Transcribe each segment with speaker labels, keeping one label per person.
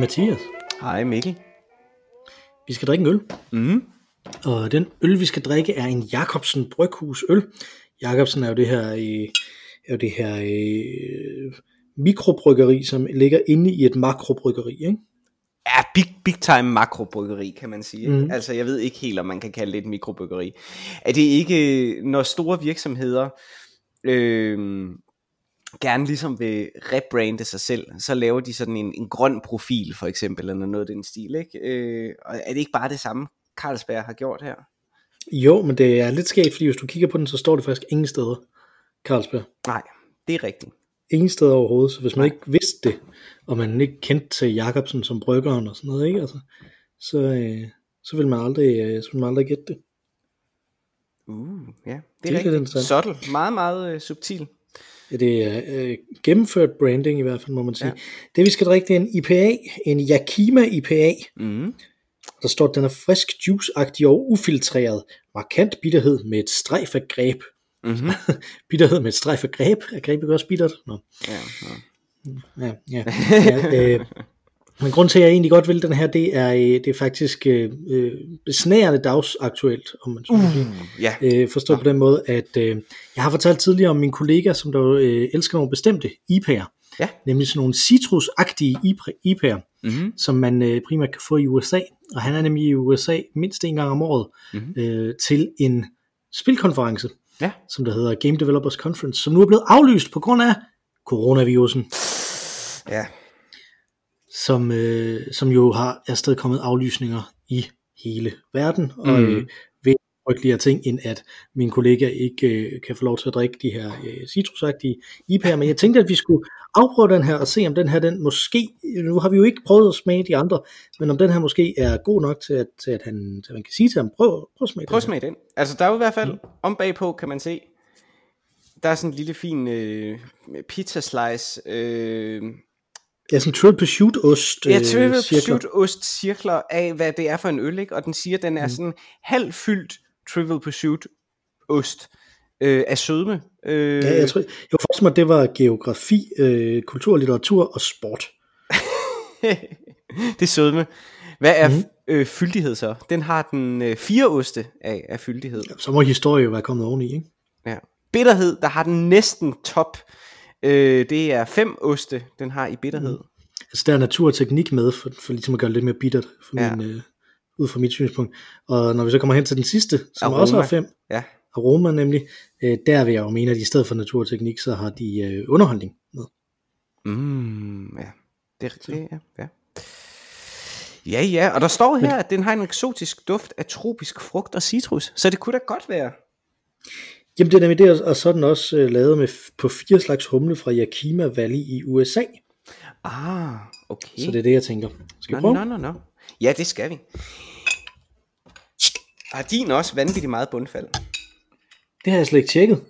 Speaker 1: Mathias.
Speaker 2: Hej Mikkel.
Speaker 1: Vi skal drikke en øl.
Speaker 2: Mm.
Speaker 1: Og den øl, vi skal drikke, er en Jacobsen Bryghus øl. Jacobsen er jo det her, øh, er jo det her øh, mikrobryggeri, som ligger inde i et makrobryggeri. Ikke?
Speaker 2: Ja, big, big time makrobryggeri, kan man sige. Mm. Altså, jeg ved ikke helt, om man kan kalde det et mikrobryggeri. Er det ikke, når store virksomheder øh, gerne ligesom vil rebrande sig selv, så laver de sådan en, en grøn profil, for eksempel, eller noget af den stil, ikke? Øh, og er det ikke bare det samme, Carlsberg har gjort her?
Speaker 1: Jo, men det er lidt skægt, fordi hvis du kigger på den, så står det faktisk ingen steder, Carlsberg.
Speaker 2: Nej, det er rigtigt.
Speaker 1: Ingen steder overhovedet, så hvis man ikke vidste det, og man ikke kendte til Jacobsen som bryggeren og sådan noget, ikke? Altså, så, øh, så vil man aldrig, øh, så vil man aldrig gætte det.
Speaker 2: Uh, ja, det er,
Speaker 1: Det er
Speaker 2: rigtigt. Subtle, meget, meget øh, subtil.
Speaker 1: Det er øh, gennemført branding i hvert fald, må man sige.
Speaker 2: Ja.
Speaker 1: Det vi skal drikke, det er en IPA, en Yakima IPA.
Speaker 2: Mm.
Speaker 1: Der står, at den er frisk, juiceagtig og ufiltreret. Markant bitterhed med et strejf af greb.
Speaker 2: Mm-hmm.
Speaker 1: Bitterhed med et strejf af greb. Er greb ikke også bittert? Nå.
Speaker 2: Ja, ja.
Speaker 1: Ja, ja. ja øh, men grund til, at jeg egentlig godt vil den her, det er, øh, det er faktisk øh, øh, besnærende dagsaktuelt, om man så må sige.
Speaker 2: Uh, ja.
Speaker 1: Øh, forstået på den måde, at øh, jeg har fortalt tidligere om min kollega, som der øh, elsker nogle bestemte IPA'er.
Speaker 2: Ja.
Speaker 1: Nemlig sådan nogle citrusagtige IPA'er,
Speaker 2: Mm-hmm.
Speaker 1: som man øh, primært kan få i USA. Og han er nemlig i USA mindst en gang om året
Speaker 2: Mhm.
Speaker 1: øh, til en spilkonference,
Speaker 2: Ja.
Speaker 1: som der hedder Game Developers Conference, som nu er blevet aflyst på grund af coronavirusen,
Speaker 2: Ja.
Speaker 1: Som, øh, som jo har afstedkommet aflysninger i hele verden. Og
Speaker 2: Mhm.
Speaker 1: øh, ved frygteligere ting, end at min kollega ikke øh, kan få lov til at drikke de her øh, citrusagtige IPA'er. Men jeg tænkte, at vi skulle afprøve den her og se, om den her, den måske, nu har vi jo ikke prøvet at smage de andre, men om den her måske er god nok til, at, til at, han, til at man kan sige til ham, prøv, prøv at smage
Speaker 2: Prøv at
Speaker 1: den her.
Speaker 2: smage den. Altså, der er jo i hvert fald, om bagpå kan man se, der er sådan en lille fin øh, pizza slice. Øh,
Speaker 1: Ja, sådan triple pursuit ost.
Speaker 2: ja,
Speaker 1: øh,
Speaker 2: triple
Speaker 1: cirkler.
Speaker 2: pursuit ost cirkler af, hvad det er for en øl, ikke? Og den siger, at den er sådan halvfyldt triple pursuit ost øh, af sødme. Øh,
Speaker 1: Ja, jeg, tror, jeg var forestille mig, at det var geografi, øh, kultur, litteratur og sport.
Speaker 2: det er sødme. Hvad er mm. øh, fyldighed så? Den har den øh, fire oste af, af fyldighed.
Speaker 1: Så må historie jo være kommet oveni, ikke?
Speaker 2: Ja. Bitterhed, der har den næsten top. Øh, det er fem oste, den har i bitterhed. Mm.
Speaker 1: Altså der er natur og teknik med, for, for ligesom at gøre det lidt mere bittert, for
Speaker 2: Ja.
Speaker 1: min, øh, ud fra mit synspunkt. Og når vi så kommer hen til den sidste, som
Speaker 2: Aroma.
Speaker 1: Også har fem,
Speaker 2: Ja.
Speaker 1: aroma nemlig, øh, der vil jeg jo mene, at i stedet for natur og teknik, så har de øh, underholdning med.
Speaker 2: Mm, ja. Det, det ja, ja. Ja, ja, og der står her, at den har en eksotisk duft af tropisk frugt og citrus, så det kunne da godt være.
Speaker 1: Jamen det er nemlig det, og så er den også øh, lavet med, på fire slags humle fra Yakima Valley i USA.
Speaker 2: Ah, okay.
Speaker 1: Så det er det, jeg tænker. Skal vi prøve?
Speaker 2: nå, nå, nå. Ja, det skal vi. Har din også vanvittigt meget bundfald?
Speaker 1: Det har jeg slet ikke tjekket.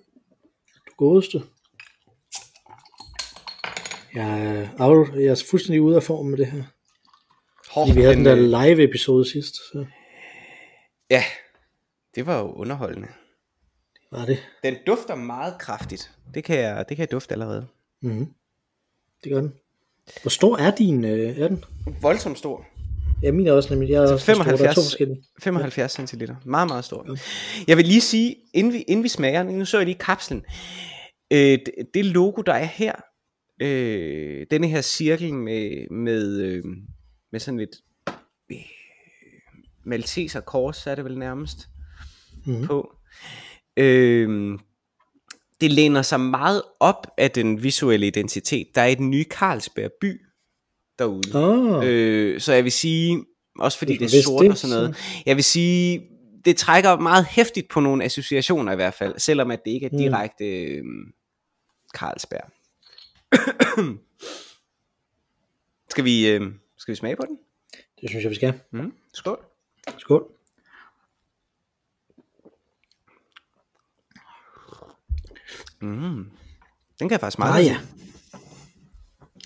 Speaker 1: Du godeste. Jeg, er out, jeg er fuldstændig ude af form med det her.
Speaker 2: Hår,
Speaker 1: Fordi vi havde den der
Speaker 2: øh,
Speaker 1: live episode sidst, så
Speaker 2: Ja, det var jo underholdende.
Speaker 1: Var det.
Speaker 2: Den dufter meget kraftigt. Det kan jeg, det kan jeg dufte allerede.
Speaker 1: Mm-hmm. Det gør den. Hvor stor er din? Øh, er den?
Speaker 2: Voldsomt stor.
Speaker 1: Ja, min er også nemlig. Jeg er også stor. Der er to
Speaker 2: 75,
Speaker 1: forskellige.
Speaker 2: 75 centiliter. Meget, meget stor. Jeg vil lige sige, inden vi, inden vi smager nu så jeg lige kapslen. Øh, det, logo, der er her, øh, denne her cirkel med, med, øh, med sådan et øh, Malteser kors, er det vel nærmest,
Speaker 1: Mhm.
Speaker 2: på. Øh, det læner sig meget op af den visuelle identitet. Der er et nye Carlsberg by derude.
Speaker 1: Ah,
Speaker 2: Øh, så jeg vil sige, også fordi det er sort
Speaker 1: det,
Speaker 2: og sådan noget, jeg vil sige, det trækker meget hæftigt på nogle associationer i hvert fald, selvom at det ikke er
Speaker 1: Mm.
Speaker 2: direkte øh, Carlsberg. skal vi øh, skal vi smage på den?
Speaker 1: det synes jeg, vi skal.
Speaker 2: Mm. Skål.
Speaker 1: Skål.
Speaker 2: Mm. Den kan jeg faktisk meget
Speaker 1: Ah
Speaker 2: lide.
Speaker 1: ja.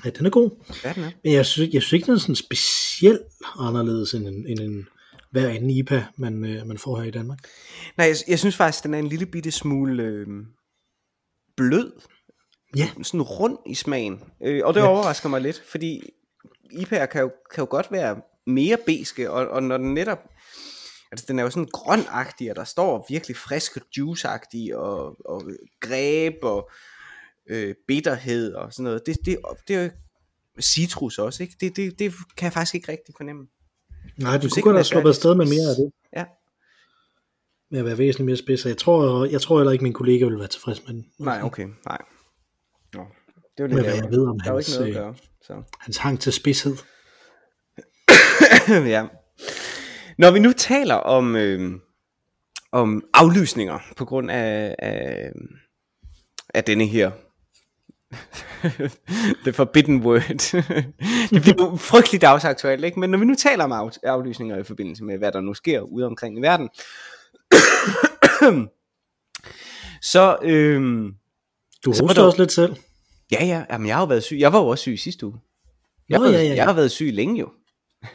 Speaker 1: Ja, den er god.
Speaker 2: Ja, den er.
Speaker 1: Men jeg synes, jeg synes ikke, den er sådan specielt anderledes end en, end en hver anden IPA, man, øh, man får her i Danmark.
Speaker 2: Nej, jeg, jeg synes faktisk, den er en lille bitte smule øh, blød.
Speaker 1: Ja.
Speaker 2: Sådan rund i smagen. Øh, og det
Speaker 1: Ja.
Speaker 2: overrasker mig lidt, fordi IPA'er kan jo, kan jo godt være mere beske, og, og når den netop, altså den er jo sådan grønagtig, og der står virkelig frisk og juiceagtig, og, og greb, og øh, bitterhed, og sådan noget, det, det, det er jo citrus også, ikke? Det, det, det kan jeg faktisk ikke rigtig fornemme.
Speaker 1: Nej, du kunne godt have sluppet afsted med mere af det.
Speaker 2: Ja.
Speaker 1: Med at være væsentligt mere spids. Jeg tror, jeg tror heller ikke, min kollega vil være tilfreds med den.
Speaker 2: Nej, okay, nej. Nå, det var
Speaker 1: Med
Speaker 2: det
Speaker 1: hvad jeg ved om
Speaker 2: der er jo ikke
Speaker 1: hans,
Speaker 2: noget at
Speaker 1: øh,
Speaker 2: gøre. Så.
Speaker 1: Hans hang til spidshed.
Speaker 2: ja. Når vi nu taler om, øh, om aflysninger på grund af, af, af denne her The Forbidden Word. det bliver jo frygteligt dagsaktuelt, ikke? Men når vi nu taler om af, aflysninger i forbindelse med, hvad der nu sker ude omkring i verden, så, øh,
Speaker 1: Du
Speaker 2: var
Speaker 1: hoster også lidt selv.
Speaker 2: ja, ja, jamen, jeg har jo været syg. Jeg var jo også syg sidste uge. Jeg,
Speaker 1: Nå,
Speaker 2: har,
Speaker 1: ja,
Speaker 2: været-
Speaker 1: ja, ja.
Speaker 2: jeg har været syg længe jo.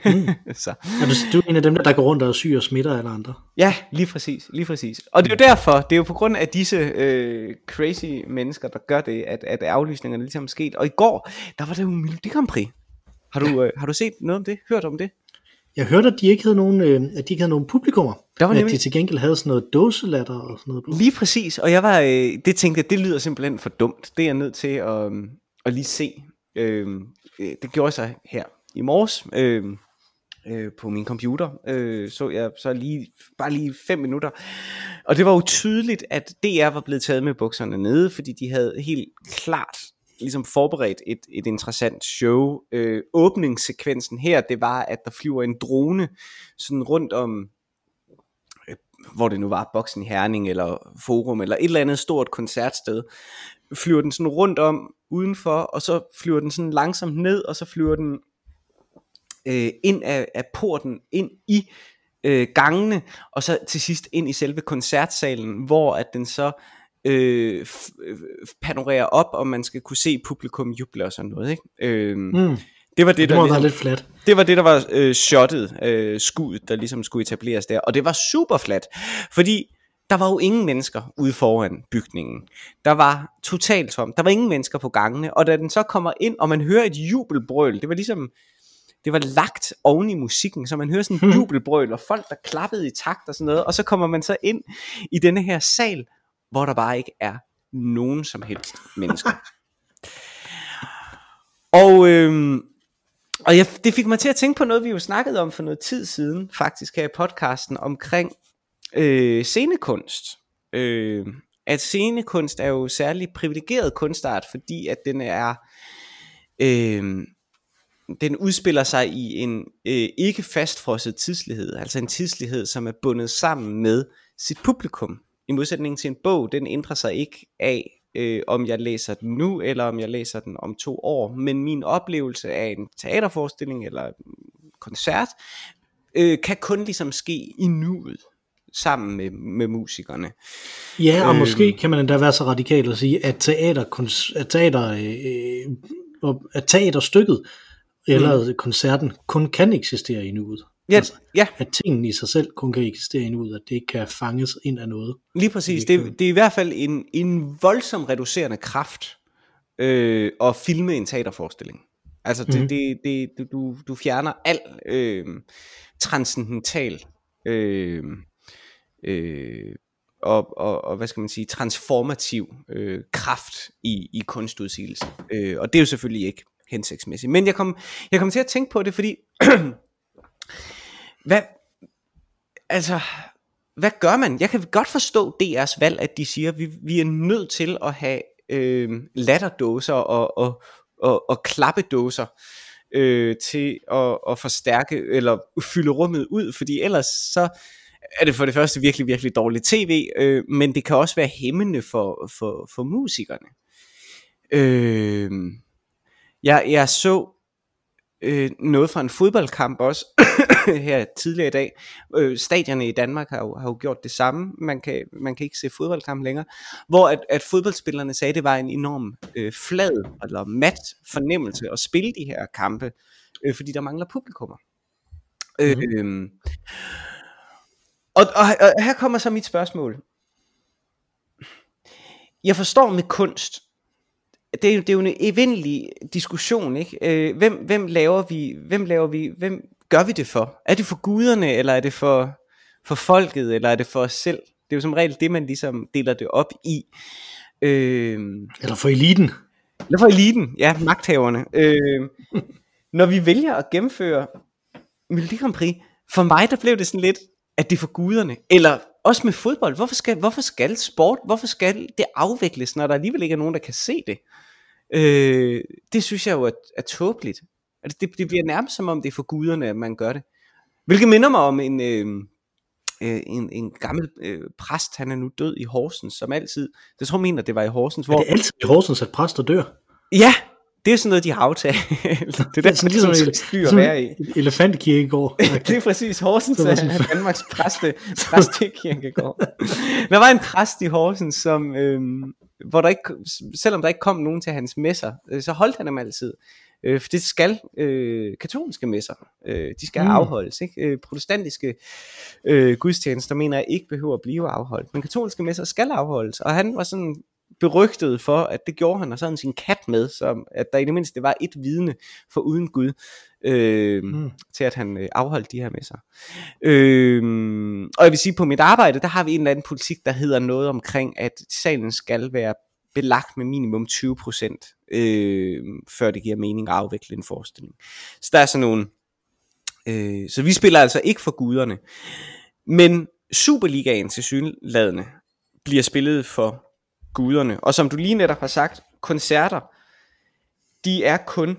Speaker 1: Mm.
Speaker 2: så.
Speaker 1: Er du, du er en af dem, der, der går rundt og syg og smitter alle andre.
Speaker 2: Ja, lige præcis, lige præcis. Og det er jo derfor, det er jo på grund af disse øh, crazy mennesker, der gør det, at, at aflysningerne ligesom er sket. Og i går, der var det jo Melodi Grand Prix. Har du, øh, har du set noget om det? Hørt om det?
Speaker 1: Jeg hørte, at de ikke havde nogen, øh, at de ikke havde nogen publikummer.
Speaker 2: Der var
Speaker 1: men at
Speaker 2: nemlig-
Speaker 1: de til gengæld havde sådan noget dåselatter og sådan noget.
Speaker 2: Lige præcis, og jeg var, øh, det tænkte jeg, det lyder simpelthen for dumt. Det er jeg nødt til at, øh, at lige se. Øh, øh, det gjorde jeg så her i morges. Øh, øh, på min computer, øh, så jeg så lige, bare lige fem minutter. Og det var jo tydeligt, at DR var blevet taget med bukserne nede, fordi de havde helt klart ligesom forberedt et, et interessant show. Øh, åbningssekvensen her, det var, at der flyver en drone sådan rundt om, øh, hvor det nu var, Boksen i Herning, eller Forum, eller et eller andet stort koncertsted, flyver den sådan rundt om udenfor, og så flyver den sådan langsomt ned, og så flyver den øh, ind af, af porten, ind i øh, gangene, og så til sidst ind i selve koncertsalen, hvor at den så øh, øh, panorerer op, og man skal kunne se publikum juble og sådan noget. Ikke? Øh, mm. Det var det,
Speaker 1: Det
Speaker 2: der ligesom,
Speaker 1: lidt flat.
Speaker 2: det var det, der var øh, shottet, øh, skuddet, der ligesom skulle etableres der. Og det var super flat, fordi der var jo ingen mennesker ude foran bygningen. Der var totalt tomt. Der var ingen mennesker på gangene. Og da den så kommer ind, og man hører et jubelbrøl, det var ligesom, det var lagt oven i musikken, så man hører sådan et jubelbrøl, og folk, der klappede i takt og sådan noget. Og så kommer man så ind i denne her sal, hvor der bare ikke er nogen som helst mennesker. Og, øhm, og jeg, det fik mig til at tænke på noget, vi jo snakkede om for noget tid siden, faktisk her i podcasten, omkring øh, scenekunst. Øh, at scenekunst er jo særlig privilegeret kunstart, fordi at den er... Øh, den udspiller sig i en øh, ikke fastfrosset tidslighed, altså en tidslighed, som er bundet sammen med sit publikum. I modsætning til en bog, den ændrer sig ikke af, øh, om jeg læser den nu, eller om jeg læser den om to år. Men min oplevelse af en teaterforestilling eller en koncert, øh, kan kun ligesom ske i nuet, sammen med, med musikerne.
Speaker 1: Ja, og
Speaker 2: Øhm.
Speaker 1: måske kan man endda være så radikal at sige, at, teater, at, teater, øh, og- at teaterstykket eller mm. koncerten kun kan eksistere i nuet.
Speaker 2: Ja,
Speaker 1: Altså,
Speaker 2: ja,
Speaker 1: at tingene i sig selv kun kan eksistere i nuet, at det ikke kan fanges ind af noget.
Speaker 2: Lige præcis.
Speaker 1: Det
Speaker 2: Det, det er i hvert fald en, en voldsom reducerende kraft øh, at filme en teaterforestilling. Altså det,
Speaker 1: Mhm.
Speaker 2: det, det, du- du, du fjerner al øh, transcendental øh, øh, og, og, og hvad skal man sige, transformativ øh, kraft i, i kunstudsigelsen. Øh, og det er jo selvfølgelig ikke hensigtsmæssigt. Men jeg kom, jeg kom til at tænke på det, fordi hvad, altså, hvad gør man? Jeg kan godt forstå DR's valg, at de siger, at vi, vi er nødt til at have øh, latterdåser og, og, og, og klappedåser øh, til at, at forstærke eller fylde rummet ud, fordi ellers så er det for det første virkelig, virkelig dårligt tv, øh, men det kan også være hæmmende for, for, for musikerne. Øh, jeg, jeg så øh, noget fra en fodboldkamp også her tidligere i dag. Øh, stadierne i Danmark har jo, har jo gjort det samme. Man kan, man kan ikke se fodboldkamp længere. Hvor at, at fodboldspillerne sagde, at det var en enorm øh, flad eller mat fornemmelse at spille de her kampe, øh, fordi der mangler publikummer. Mm. Øh, og, og, og her kommer så mit spørgsmål. Jeg forstår med kunst, det er, det er jo en evindelig diskussion, ikke? Øh, hvem, hvem laver vi, hvem laver vi, hvem gør vi det for? Er det for guderne, eller er det for, for folket, eller er det for os selv? Det er jo som regel det, man ligesom deler det op i. Øh,
Speaker 1: eller for eliten.
Speaker 2: Eller for eliten, ja, magthaverne. Øh, når vi vælger at gennemføre Melodi Grand Prix, for mig der blev det sådan lidt, at det er for guderne. Eller også med fodbold. Hvorfor skal, hvorfor skal sport, hvorfor skal det afvikles, når der alligevel ikke er nogen, der kan se det? Øh, det synes jeg jo er, er tåbeligt. Altså, det, det bliver nærmest som om det er for guderne, at man gør det. Hvilket minder mig om en, øh, øh, en, en gammel øh, præst, han er nu død i Horsens, som altid, jeg tror mener, det var i Horsens.
Speaker 1: Hvor, er det altid i Horsens, at præster dør?
Speaker 2: Ja, det er sådan noget, de har aftalt. det er sådan ligesom
Speaker 1: et styr at være i. Elefantkirkegård.
Speaker 2: det er præcis Horsens, er Danmarks præste, præstekirkegård. Der var en præst i Horsens, som, øhm, hvor der ikke, selvom der ikke kom nogen til hans messer, øh, så holdt han dem altid. Øh, for det skal øh, katolske messer, øh, de skal mm. afholdes. Ikke? Øh, protestantiske øh, gudstjenester mener jeg ikke behøver at blive afholdt, men katolske messer skal afholdes. Og han var sådan berygtet for, at det gjorde han, og så havde han sin kat med, så at der i det mindste var et vidne for uden Gud, øh, mm. til at han øh, afholdt de her med sig. Øh, og jeg vil sige, på mit arbejde, der har vi en eller anden politik, der hedder noget omkring, at salen skal være belagt med minimum 20%, øh, før det giver mening at afvikle en forestilling. Så der er sådan nogle, øh, så vi spiller altså ikke for guderne, men Superligaen til synladende bliver spillet for guderne. Og som du lige netop har sagt, koncerter, de er kun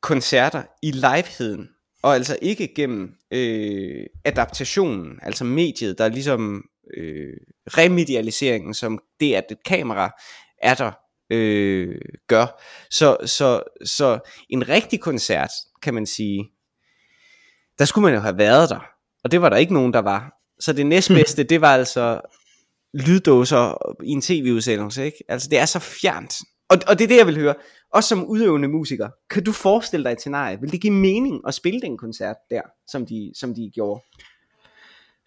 Speaker 2: koncerter i liveheden, og altså ikke gennem øh, adaptationen, altså mediet, der ligesom øh, remedialiseringen, som det, at et kamera er der, øh, gør. Så, så, så en rigtig koncert, kan man sige, der skulle man jo have været der, og det var der ikke nogen, der var. Så det næstbedste, det var altså lyddåser i en tv-udsendelse, ikke? Altså det er så fjernt. Og, og det er det, jeg vil høre. Også som udøvende musiker, kan du forestille dig et scenarie? Vil det give mening at spille den koncert der, som de, som de gjorde?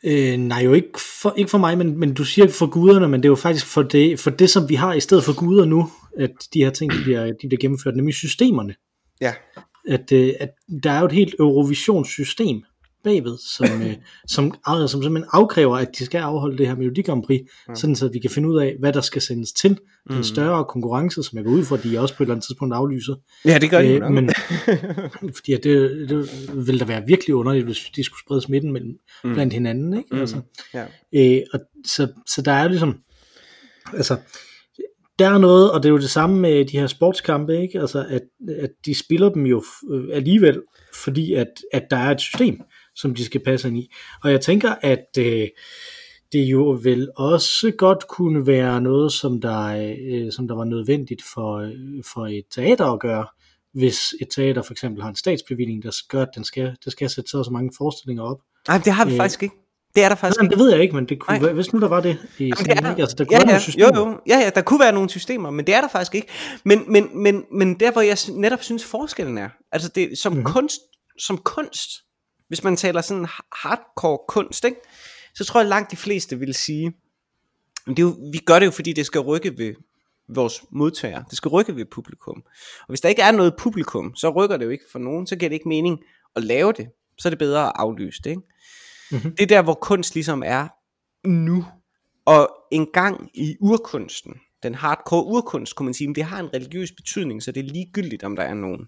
Speaker 1: Øh, nej, jo ikke for, ikke for mig, men, men du siger for guderne, men det er jo faktisk for det, for det, som vi har i stedet for guder nu, at de her ting de bliver, de bliver gennemført, nemlig systemerne.
Speaker 2: Ja.
Speaker 1: At, øh, at der er jo et helt Eurovision-system, bagved, som, øh, som, som simpelthen afkræver, at de skal afholde det her Melodi Grand Prix, ja. sådan så vi kan finde ud af, hvad der skal sendes til. Den mm. større konkurrence, som jeg går ud for, at de også på et eller andet tidspunkt aflyser.
Speaker 2: Ja, det gør de. Øh,
Speaker 1: men, fordi det, det ville da være virkelig underligt, hvis de skulle sprede smitten mellem, mm. blandt hinanden. Ikke? Mm. Altså, ja. øh, og så, så der er ligesom, altså, der er noget, og det er jo det samme med de her sportskampe, ikke? Altså, at, at de spiller dem jo øh, alligevel, fordi at, at der er et system som de skal passe ind i. Og jeg tænker, at øh, det jo vel også godt kunne være noget, som der, øh, som der var nødvendigt for, øh, for et teater at gøre, hvis et teater for eksempel har en statsbevilling, der gør, at den skal, der skal sætte så, så mange forestillinger op.
Speaker 2: Nej, det har vi øh, faktisk ikke. Det er der faktisk
Speaker 1: Nej, det ved jeg ikke, men det kunne, Nej. hvis nu der var det i Jamen, det er, ikke? Altså, der kunne
Speaker 2: ja,
Speaker 1: være
Speaker 2: ja, systemer. Jo, jo. Ja, ja, der kunne være nogle systemer, men det er der faktisk ikke. Men, men, men, men der, hvor jeg netop synes forskellen er, altså det, som, mm-hmm. kunst, som kunst, hvis man taler sådan hardcore kunst, ikke? så tror jeg langt de fleste vil sige, men det er jo, vi gør det jo, fordi det skal rykke ved vores modtager. Det skal rykke ved publikum. Og hvis der ikke er noget publikum, så rykker det jo ikke for nogen. Så giver det ikke mening at lave det. Så er det bedre at aflyse det. Ikke? Mm-hmm. Det er der, hvor kunst ligesom er nu. Og en gang i urkunsten, den hardcore urkunst, kunne man sige, det har en religiøs betydning, så det er ligegyldigt, om der er nogen.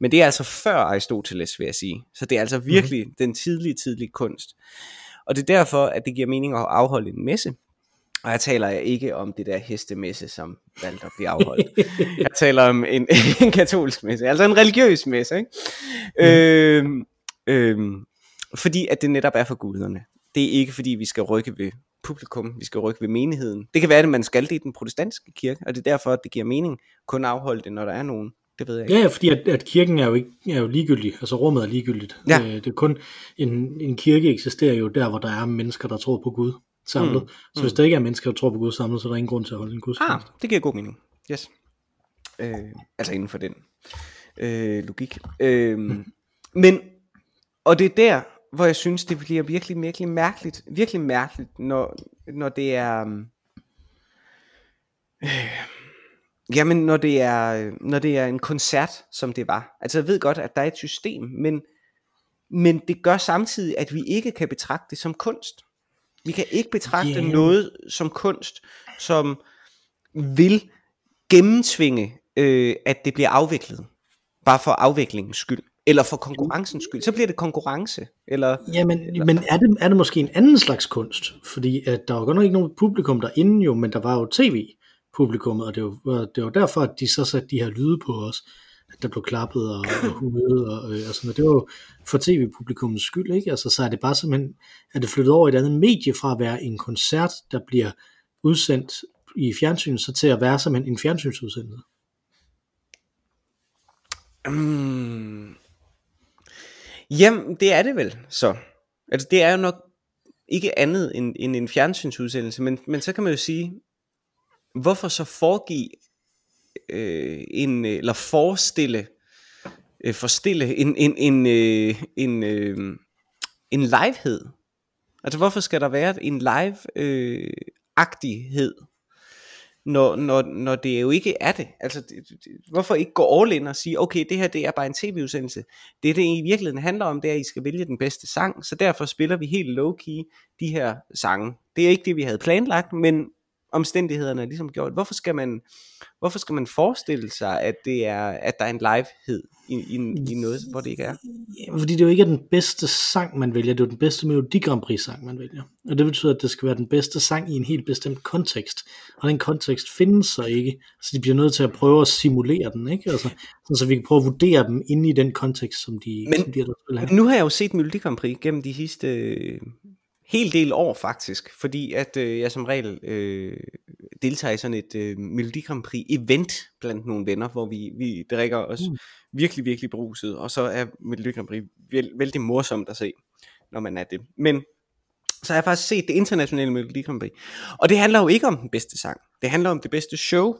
Speaker 2: Men det er altså før Aristoteles, vil jeg sige. Så det er altså virkelig mm-hmm. den tidlige, tidlige kunst. Og det er derfor, at det giver mening at afholde en messe. Og jeg taler ikke om det der hestemesse, som valgte at blive afholdt. jeg taler om en, en katolsk messe, altså en religiøs messe. Ikke? Mm. Øhm, øhm, fordi at det netop er for guderne. Det er ikke fordi, vi skal rykke ved publikum, vi skal rykke ved menigheden. Det kan være, at man skal det i den protestantiske kirke, og det er derfor, at det giver mening kun at afholde det, når der er nogen det ved jeg ikke.
Speaker 1: Ja, fordi at, at kirken er jo, ikke, er jo ligegyldig, altså rummet er ligegyldigt.
Speaker 2: Ja.
Speaker 1: Øh, det er kun, en, en kirke eksisterer jo der, hvor der er mennesker, der tror på Gud samlet. Mm. Så hvis mm. der ikke er mennesker, der tror på Gud samlet, så er der ingen grund til at holde en gudstjeneste.
Speaker 2: Ah, det giver god mening. Yes. Øh, altså inden for den øh, logik. Øh, mm. Men, og det er der, hvor jeg synes, det bliver virkelig, virkelig mærkeligt, virkelig mærkeligt, når, når det er, øh, Jamen, når det, er, når det er en koncert, som det var. Altså, jeg ved godt, at der er et system, men, men det gør samtidig, at vi ikke kan betragte det som kunst. Vi kan ikke betragte yeah. noget som kunst, som vil gennemtvinge, øh, at det bliver afviklet. Bare for afviklingens skyld. Eller for konkurrencens skyld. Så bliver det konkurrence. Eller,
Speaker 1: Jamen,
Speaker 2: eller...
Speaker 1: men er det, er det måske en anden slags kunst? Fordi at der var godt nok ikke nogen publikum derinde jo, men der var jo publikummet, og det var, det var derfor, at de så satte de her lyde på os at der blev klappet og, og hudet og, øh, og sådan noget. Det var jo for tv-publikummets skyld, ikke? Altså, så er det bare simpelthen, at det flyttet over i et andet medie fra at være en koncert, der bliver udsendt i fjernsynet, så til at være simpelthen en fjernsynsudsendelse.
Speaker 2: Mm. Jamen, det er det vel så. Altså, det er jo nok ikke andet end, end en fjernsynsudsendelse, men, men så kan man jo sige, hvorfor så foregive øh, en, øh, eller forestille, øh, forstille en, en, en, øh, en, øh, en livehed? Altså, hvorfor skal der være en live-agtighed? Øh, når, når, når det jo ikke er det. Altså, det, det, hvorfor ikke gå all in og sige, okay, det her det er bare en tv-udsendelse. Det, det i virkeligheden handler om, det er, at I skal vælge den bedste sang, så derfor spiller vi helt low-key de her sange. Det er ikke det, vi havde planlagt, men omstændighederne er ligesom gjort. Hvorfor skal man, hvorfor skal man forestille sig, at, det er, at der er en livehed i, i, i noget, hvor det ikke er?
Speaker 1: Ja, fordi det jo ikke er den bedste sang, man vælger. Det er jo den bedste Melodi Grand Prix sang, man vælger. Og det betyder, at det skal være den bedste sang i en helt bestemt kontekst. Og den kontekst findes så ikke. Så de bliver nødt til at prøve at simulere den, ikke? Altså, så vi kan prøve at vurdere dem inde i den kontekst, som de,
Speaker 2: Men
Speaker 1: som de
Speaker 2: vil have. nu har jeg jo set Melodi Grand Prix gennem de sidste hel del år faktisk, fordi at øh, jeg som regel øh, deltager i sådan et øh, Melodi Grand Prix event blandt nogle venner, hvor vi, vi drikker os mm. virkelig, virkelig bruset, og så er Melodi Grand Prix vældig, vældig morsomt at se, når man er det. Men så har jeg faktisk set det internationale Melodi Grand Prix, og det handler jo ikke om den bedste sang, det handler om det bedste show,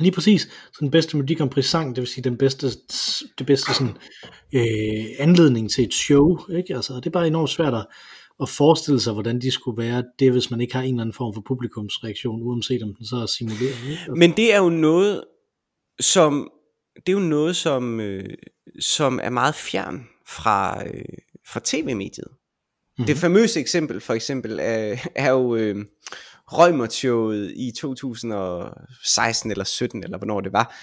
Speaker 1: Lige præcis. Så den bedste Melodi Grand Prix sang, det vil sige den bedste, det bedste sådan, øh, anledning til et show. Ikke? Altså, det er bare enormt svært at, at forestille sig, hvordan de skulle være det, hvis man ikke har en eller anden form for publikumsreaktion, uanset om den så er simuleret. Ikke?
Speaker 2: Men det er jo noget, som det er jo noget, som, øh, som er meget fjern fra, øh, fra tv-mediet. Mm-hmm. Det famøse eksempel for eksempel er, er jo øh, Røgmert-showet i 2016 eller 17 eller hvornår det var,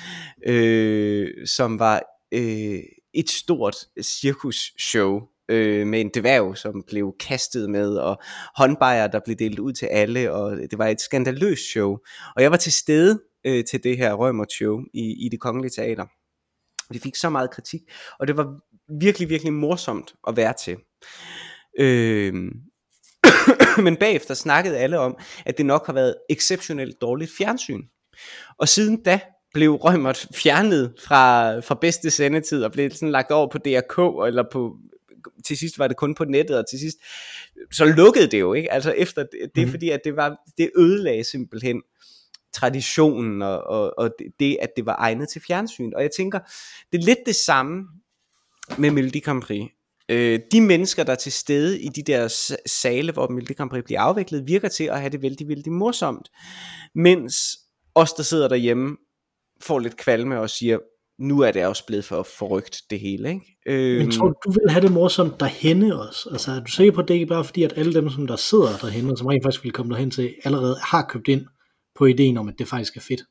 Speaker 2: øh, som var øh, et stort cirkusshow øh, med en dværg, som blev kastet med, og håndbejer, der blev delt ud til alle, og det var et skandaløst show. Og jeg var til stede øh, til det her Rømert show i, i det kongelige teater. Det fik så meget kritik, og det var virkelig, virkelig morsomt at være til. Øh, men bagefter snakkede alle om, at det nok har været exceptionelt dårligt fjernsyn. Og siden da blev Rømert fjernet fra, fra bedste sendetid og blev sådan lagt over på DRK eller på til sidst var det kun på nettet, og til sidst, så lukkede det jo, ikke? Altså efter, det, det mm. fordi, at det var, det ødelagde simpelthen traditionen, og, og, og det, at det var egnet til fjernsyn. Og jeg tænker, det er lidt det samme med Melodi Grand Prix. Øh, de mennesker, der er til stede i de der sale, hvor Melodi Grand Prix bliver afviklet, virker til at have det vældig, vældig morsomt. Mens os, der sidder derhjemme, får lidt kvalme og siger, nu er det også blevet for forrygt det hele, ikke?
Speaker 1: Øhm, Men tror du, du vil have det morsomt derhenne også? Altså er du sikker på, at det ikke bare fordi, at alle dem, som der sidder derhenne, og som rent faktisk vil komme derhen til, allerede har købt ind på ideen om, at det faktisk er fedt?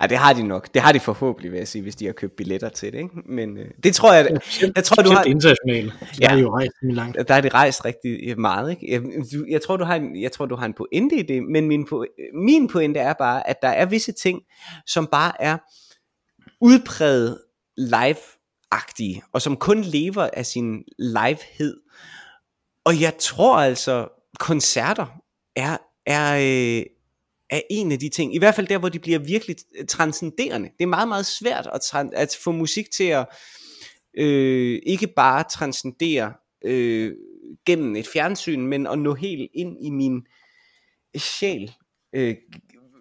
Speaker 2: Ja, det har de nok. Det har de forhåbentlig, vil jeg sige, hvis de har købt billetter til det. Ikke? Men øh, det tror jeg,
Speaker 1: ja, jeg tror, du har... internationalt.
Speaker 2: Ja, der er jo rejst langt. Der er det rejst rigtig meget. Ikke? Jeg, jeg, tror, du har en, jeg tror, du har en pointe i det, men min, min pointe er bare, at der er visse ting, som bare er udpræget live-agtige, og som kun lever af sin livehed. Og jeg tror altså, koncerter er, er, øh, er en af de ting, i hvert fald der, hvor de bliver virkelig øh, transcenderende. Det er meget, meget svært at, at få musik til at øh, ikke bare transcendere øh, gennem et fjernsyn, men at nå helt ind i min øh, sjæl, øh,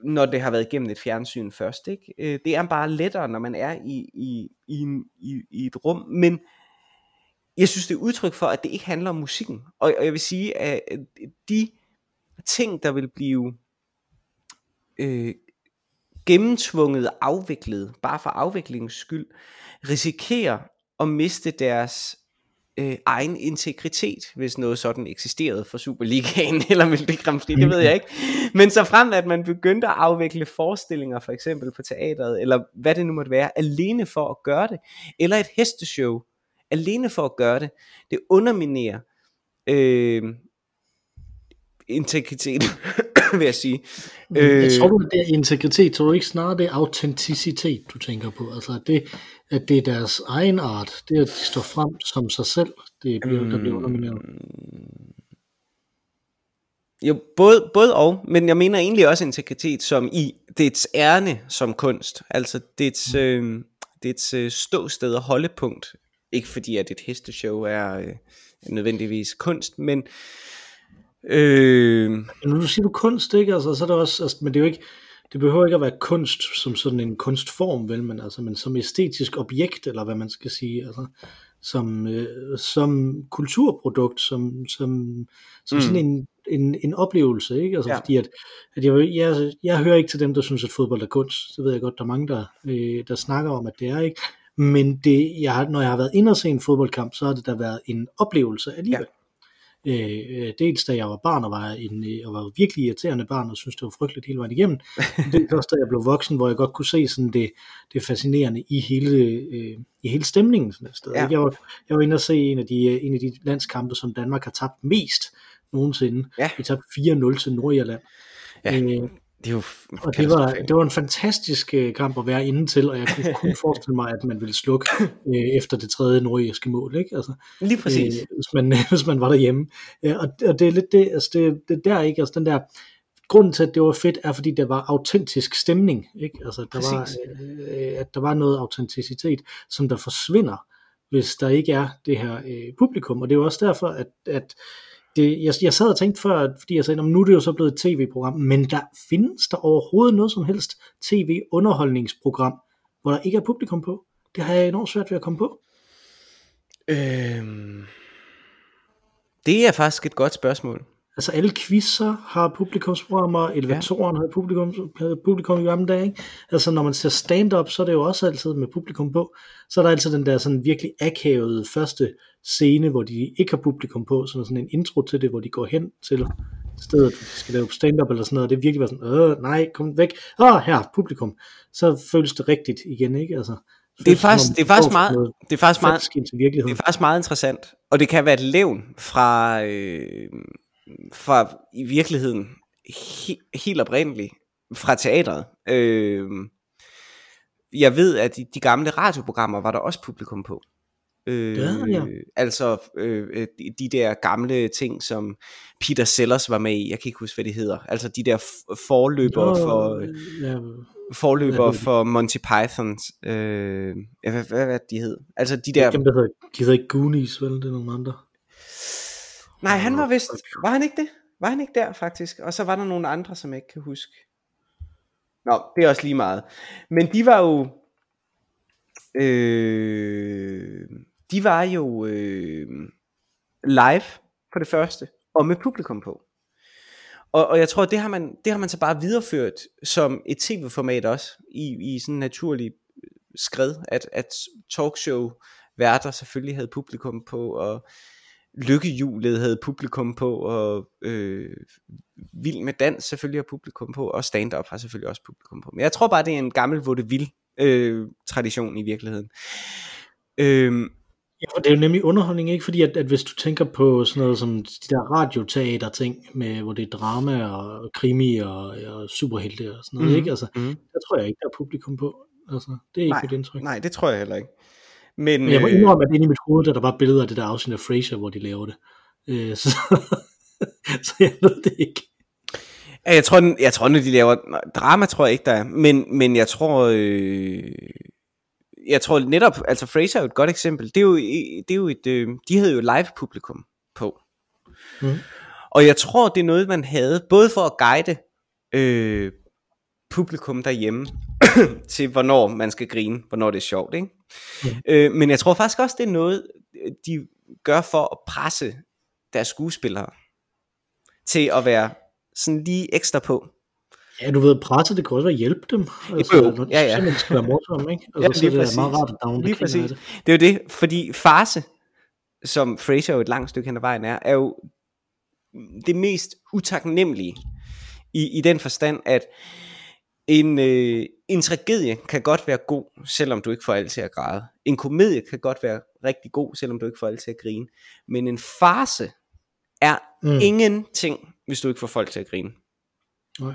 Speaker 2: når det har været gennem et fjernsyn først. Ikke? Øh, det er bare lettere, når man er i, i, i, i, i et rum, men jeg synes, det er udtryk for, at det ikke handler om musikken. Og, og jeg vil sige, at de ting, der vil blive øh, gennemtvunget afviklet, bare for afviklingens skyld, risikerer at miste deres øh, egen integritet, hvis noget sådan eksisterede for Superligaen eller Melodi Grand Prix, det ved jeg ikke. Men så frem at man begyndte at afvikle forestillinger, for eksempel på teateret, eller hvad det nu måtte være, alene for at gøre det, eller et hesteshow, alene for at gøre det, det underminerer øh, integritet, vil jeg sige.
Speaker 1: Øh, jeg tror du, det er integritet, tror du ikke snarere det er autenticitet, du tænker på? Altså at det, at det er deres egen art, det at de står frem som sig selv, det bliver, der bliver undermineret.
Speaker 2: Jo, både, både og, men jeg mener egentlig også integritet som i dets ærne som kunst, altså dets, mm. øh, dets øh, ståsted og holdepunkt, ikke fordi at et hesteshow er øh, nødvendigvis kunst, men
Speaker 1: Øh... Nu siger du kunst, ikke? Altså, så er det også, altså, men det er jo ikke, det behøver ikke at være kunst som sådan en kunstform, vel, men, altså, men som æstetisk objekt, eller hvad man skal sige, altså, som, øh, som kulturprodukt, som, som, som mm. sådan en, en, en oplevelse, ikke? Altså, ja. fordi at, at jeg, jeg, jeg hører ikke til dem, der synes, at fodbold er kunst. Det ved jeg godt, der er mange, der, øh, der snakker om, at det er ikke. Men det, jeg, når jeg har været inde og se en fodboldkamp, så har det da været en oplevelse alligevel. Ja. Øh, øh, dels da jeg var barn og var, en, øh, og var virkelig irriterende barn og synes det var frygteligt hele vejen igennem. det er også da jeg blev voksen, hvor jeg godt kunne se sådan det, det fascinerende i hele, øh, i hele stemningen. Sådan et sted. Ja. Jeg, var, jeg var inde og se en af, de, en af de landskampe, som Danmark har tabt mest nogensinde. Ja. Vi tabte 4-0 til Nordirland. Ja. Øh, det er jo og det var, det var en fantastisk uh, kamp at være inde til, og jeg kunne kun forestille mig, at man ville slukke uh, efter det tredje nordjyske mål. Ikke? Altså,
Speaker 2: Lige præcis.
Speaker 1: Uh, hvis, man, hvis man var derhjemme. Uh, og, og det er lidt det, altså det, det der ikke, altså den der, grunden til, at det var fedt, er fordi der var autentisk stemning. Ikke? Altså, der var, uh, at der var noget autenticitet, som der forsvinder, hvis der ikke er det her uh, publikum. Og det er jo også derfor, at, at det, jeg, jeg sad og tænkte før, fordi jeg sagde, nu er det jo så blevet et tv-program, men der findes der overhovedet noget som helst tv-underholdningsprogram, hvor der ikke er publikum på. Det har jeg enormt svært ved at komme på. Øhm,
Speaker 2: det er faktisk et godt spørgsmål.
Speaker 1: Altså alle quizzer har publikumsprogrammer, elevatoren ja. har publikum, publikum i gamle dage. Ikke? Altså når man ser stand-up, så er det jo også altid med publikum på. Så er der altid den der sådan virkelig akavede første scene, hvor de ikke har publikum på, sådan, sådan en intro til det, hvor de går hen til stedet, de skal lave stand-up eller sådan noget, og det virkelig var sådan, øh, nej, kom væk, åh, her, publikum. Så føles det rigtigt igen, ikke? Altså,
Speaker 2: det er faktisk, det er faktisk meget, det er faktisk meget, det er faktisk meget interessant, og det kan være et levn fra, øh, fra i virkeligheden he, helt oprindeligt fra teatret. Øh, jeg ved, at i de gamle radioprogrammer var der også publikum på. Øh, ja, ja. Altså øh, de, de der gamle ting, som Peter Sellers var med i, jeg kan ikke huske, hvad det hedder. Altså de der forløber Nå, for... Ja, forløber ja, for Monty Pythons, øh, hvad, hvad, hvad de hed? Altså de der...
Speaker 1: Dem, der hedder, de hedder ikke Goonies, vel? Det er nogle andre.
Speaker 2: Nej, han var vist, var han ikke det? Var han ikke der faktisk? Og så var der nogle andre, som jeg ikke kan huske. Nå, det er også lige meget. Men de var jo, øh, de var jo øh, live for det første, og med publikum på. Og, og jeg tror, det har, man, det har man så bare videreført som et tv-format også, i, i sådan en naturlig øh, skred, at, at talkshow værter selvfølgelig havde publikum på, og lykkehjulet havde publikum på, og øh, Vild med Dans selvfølgelig har publikum på, og stand-up har selvfølgelig også publikum på. Men jeg tror bare, det er en gammel vaudeville øh, tradition i virkeligheden.
Speaker 1: Øh, Ja, for det er jo nemlig underholdning, ikke? Fordi at, at hvis du tænker på sådan noget som de der radioteater ting, med, hvor det er drama og krimi og, og superhelte og sådan noget, mm. ikke? Altså, mm. der tror jeg ikke, der er publikum på. Altså, det er ikke
Speaker 2: nej,
Speaker 1: mit indtryk.
Speaker 2: Nej, det tror jeg heller ikke.
Speaker 1: Men, Men jeg må øh, indrømme, at inde i mit hoved, der er der bare billeder af det der afsnit af Frasier, hvor de laver det. Øh, så, så jeg ved det ikke.
Speaker 2: Jeg tror, jeg tror, når de laver drama, tror jeg ikke, der er. Men, men jeg tror, øh, jeg tror netop, altså Fraser er jo et godt eksempel. Det er jo, det er jo et, øh, de havde jo live publikum på. Mm. Og jeg tror, det er noget, man havde, både for at guide øh, publikum derhjemme, til hvornår man skal grine, hvornår det er sjovt. Ikke? Mm. Øh, men jeg tror faktisk også, det er noget, de gør for at presse deres skuespillere til at være sådan lige ekstra på.
Speaker 1: Ja, du ved, presset, det kan også være at hjælpe dem. Altså,
Speaker 2: jo,
Speaker 1: de
Speaker 2: ja, ja.
Speaker 1: simpelthen skal være morsomme, ikke? Altså,
Speaker 2: Ja,
Speaker 1: så
Speaker 2: lige
Speaker 1: det er meget rart, at der
Speaker 2: Lige præcis.
Speaker 1: det.
Speaker 2: Det er jo det, fordi farse, som Fraser jo et langt stykke hen ad vejen er, er jo det mest utaknemmelige i, i den forstand, at en, øh, en tragedie kan godt være god, selvom du ikke får alle til at græde. En komedie kan godt være rigtig god, selvom du ikke får alle til at grine. Men en farse er
Speaker 1: mm.
Speaker 2: ingenting, hvis du ikke får folk til at grine.
Speaker 1: Nej.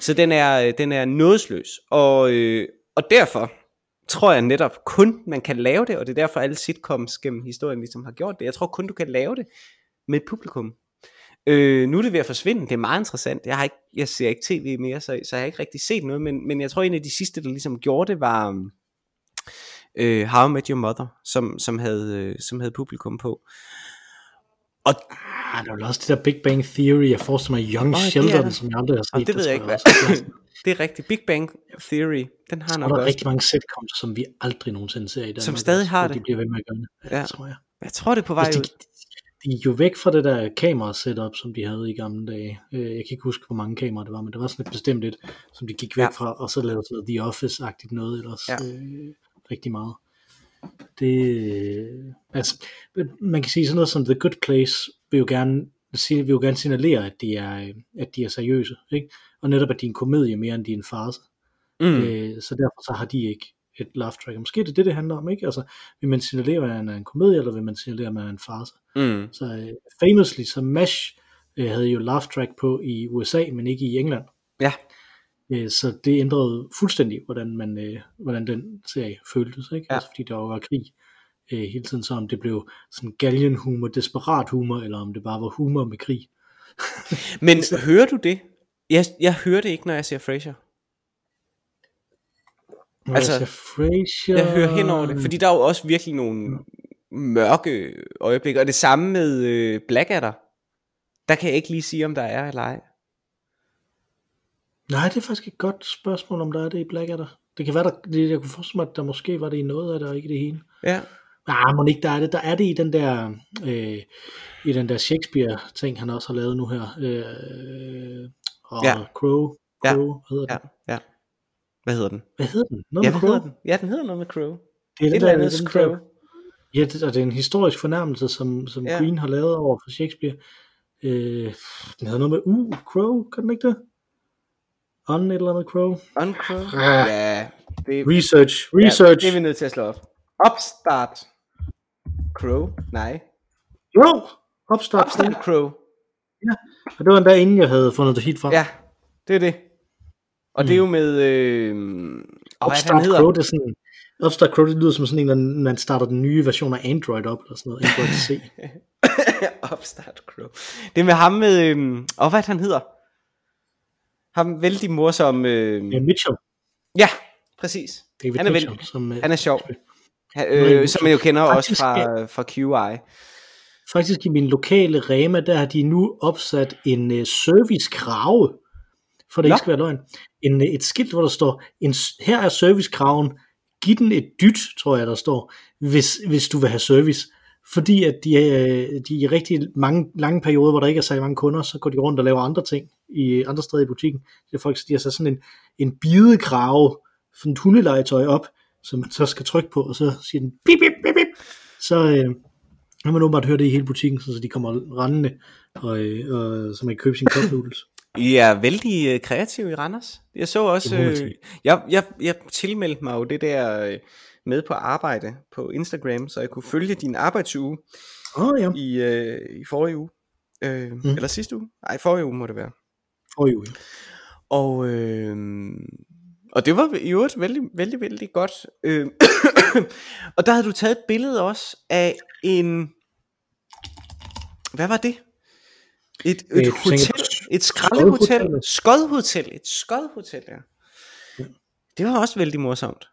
Speaker 2: Så den er, øh, den er nådesløs. Og, øh, og derfor tror jeg netop kun, man kan lave det, og det er derfor alle sitcoms gennem historien ligesom har gjort det. Jeg tror kun, du kan lave det med et publikum. Øh, nu er det ved at forsvinde. Det er meget interessant. Jeg, har ikke, jeg ser ikke tv mere, så, så jeg har ikke rigtig set noget. Men, men jeg tror, en af de sidste, der ligesom gjorde det, var øh, How I Met Your Mother, som, som, havde, øh, som havde publikum på. Og
Speaker 1: Ah, der er også det der Big Bang Theory, jeg forestiller mig Young
Speaker 2: er
Speaker 1: Sheldon,
Speaker 2: der.
Speaker 1: som jeg aldrig har set.
Speaker 2: og det ved jeg ikke, hvad. det er rigtigt. Big Bang Theory, den har
Speaker 1: Så er
Speaker 2: nok
Speaker 1: der
Speaker 2: også.
Speaker 1: rigtig mange sitcoms, som vi aldrig nogensinde ser i Danmark.
Speaker 2: Som stadig
Speaker 1: også,
Speaker 2: har det.
Speaker 1: De bliver ved med at gøre det. Ja, tror jeg.
Speaker 2: Jeg tror, det er på vej
Speaker 1: Altså,
Speaker 2: ud.
Speaker 1: de, er jo væk fra det der kamera setup, som de havde i gamle dage. Øh, Jeg kan ikke huske, hvor mange kameraer det var, men det var sådan et bestemt et, som de gik væk
Speaker 2: Ja.
Speaker 1: fra, og så lavede sådan noget The Office-agtigt noget ellers.
Speaker 2: Ja.
Speaker 1: Øh, rigtig meget. Det, altså, man kan sige sådan noget som The Good Place vil jo gerne vil jo gerne signalere, at de er, at de er seriøse, ikke? Og netop, at de er en komedie mere, end de er en farce.
Speaker 2: Mm.
Speaker 1: Øh, så derfor så har de ikke et laugh track. Måske det er det, det handler om, ikke? Altså, vil man signalere, at man er en komedie, eller vil man signalere, at man er en farce?
Speaker 2: Mm.
Speaker 1: Så øh, famously, så MASH øh, havde jo laugh track på i USA, men ikke i England.
Speaker 2: Ja.
Speaker 1: Øh, så det ændrede fuldstændig, hvordan, man, øh, hvordan den serie føltes, ikke?
Speaker 2: Ja.
Speaker 1: Altså, fordi der var krig øh, hele tiden, så om det blev sådan galgenhumor, desperat humor, eller om det bare var humor med krig.
Speaker 2: Men hører du det? Jeg, jeg hører det ikke, når jeg ser Frasier.
Speaker 1: Når
Speaker 2: Altså,
Speaker 1: jeg Frasier,
Speaker 2: Jeg hører hen over det, fordi der er jo også virkelig nogle mørke øjeblikke. Og det samme med øh, Blackadder. Der kan jeg ikke lige sige, om der er eller ej.
Speaker 1: Nej, det er faktisk et godt spørgsmål, om der er det i Blackadder. Det kan være, der, det, jeg kunne forestille mig, at der måske var det i noget af det, og ikke det hele.
Speaker 2: Ja.
Speaker 1: Ah, må ikke der er det. Der er det i den der, øh, i den der Shakespeare-ting, han også har lavet nu her. Øh, og
Speaker 2: Ja.
Speaker 1: Crow,
Speaker 2: Ja.
Speaker 1: Crow, hvad hedder den?
Speaker 2: Ja, ja. Hvad hedder den?
Speaker 1: Hvad hedder den? Noget
Speaker 2: Ja,
Speaker 1: med
Speaker 2: hvad hedder
Speaker 1: Crow?
Speaker 2: den? Ja, den hedder noget med Crow.
Speaker 1: Det er
Speaker 2: Et eller andet Crow.
Speaker 1: der, ja, det, og det er en historisk fornærmelse, som, som
Speaker 2: Ja.
Speaker 1: ja. Queen har lavet over for Shakespeare. Øh, den hedder noget med, uh, Crow, kan den ikke det? On et eller andet Crow.
Speaker 2: On Crow? Ja, det,
Speaker 1: Research,
Speaker 2: ja,
Speaker 1: research.
Speaker 2: det er vi nødt til at slå op. Upstart Crow? Nej.
Speaker 1: Jo, opstart.
Speaker 2: Upstart Crow.
Speaker 1: Og det var endda inden jeg havde fundet det helt frem.
Speaker 2: Ja, det er det. Og det er jo med... Øh, og hvad
Speaker 1: Upstart
Speaker 2: hedder?
Speaker 1: Crow, det er sådan, Upstart Crow, det lyder som sådan en, når man starter den nye version af Android op, eller sådan noget, Android C.
Speaker 2: Upstart Crow. Det er med ham med... Øh, og hvad han hedder? Ham vældig morsom... Øh,
Speaker 1: Ja, Mitchell.
Speaker 2: ja, præcis.
Speaker 1: David
Speaker 2: Han er
Speaker 1: Mitchell,
Speaker 2: vældig-
Speaker 1: som, øh,
Speaker 2: Han er sjov. Han, øh, som man jo kender også
Speaker 1: Faktisk,
Speaker 2: fra, fra QI.
Speaker 1: Faktisk i min lokale Rema, der har de nu opsat en uh, servicekrave, for det
Speaker 2: Nå.
Speaker 1: ikke skal være løgn. En, uh, et skilt, hvor der står, en, her er servicekraven, giv den et dyt, tror jeg der står, hvis, hvis du vil have service. Fordi at de, øh, de i rigtig mange lange perioder, hvor der ikke er særlig mange kunder, så går de rundt og laver andre ting i andre steder i butikken. Det er folk, de har sat sådan en, en bidekrave, sådan et hundelegetøj op, som man så skal trykke på, og så siger den bip, bip, bip, bip. Så, øh, nu må man åbenbart høre det i hele butikken, så de kommer rendende, og, øh, og så man kan købe sin cup noodles.
Speaker 2: I er vældig øh, kreative i Randers. Jeg så også, øh, jeg, jeg, jeg tilmeldte mig jo det der øh, med på arbejde på Instagram, så jeg kunne følge din arbejdsuge
Speaker 1: oh, ja,
Speaker 2: i, øh, i forrige uge. Øh, mm. Eller sidste uge? Nej, forrige uge må det være.
Speaker 1: For jo. ja.
Speaker 2: Og, øh, og det var i øvrigt vældig, vældig, vældig godt. Øh, og der havde du taget et billede også af en... Hvad var det? Et,
Speaker 1: Øh,
Speaker 2: et
Speaker 1: du
Speaker 2: hotel, et skraldehotel, skodhotel, et skodhotel, ja. Det var også vældig morsomt.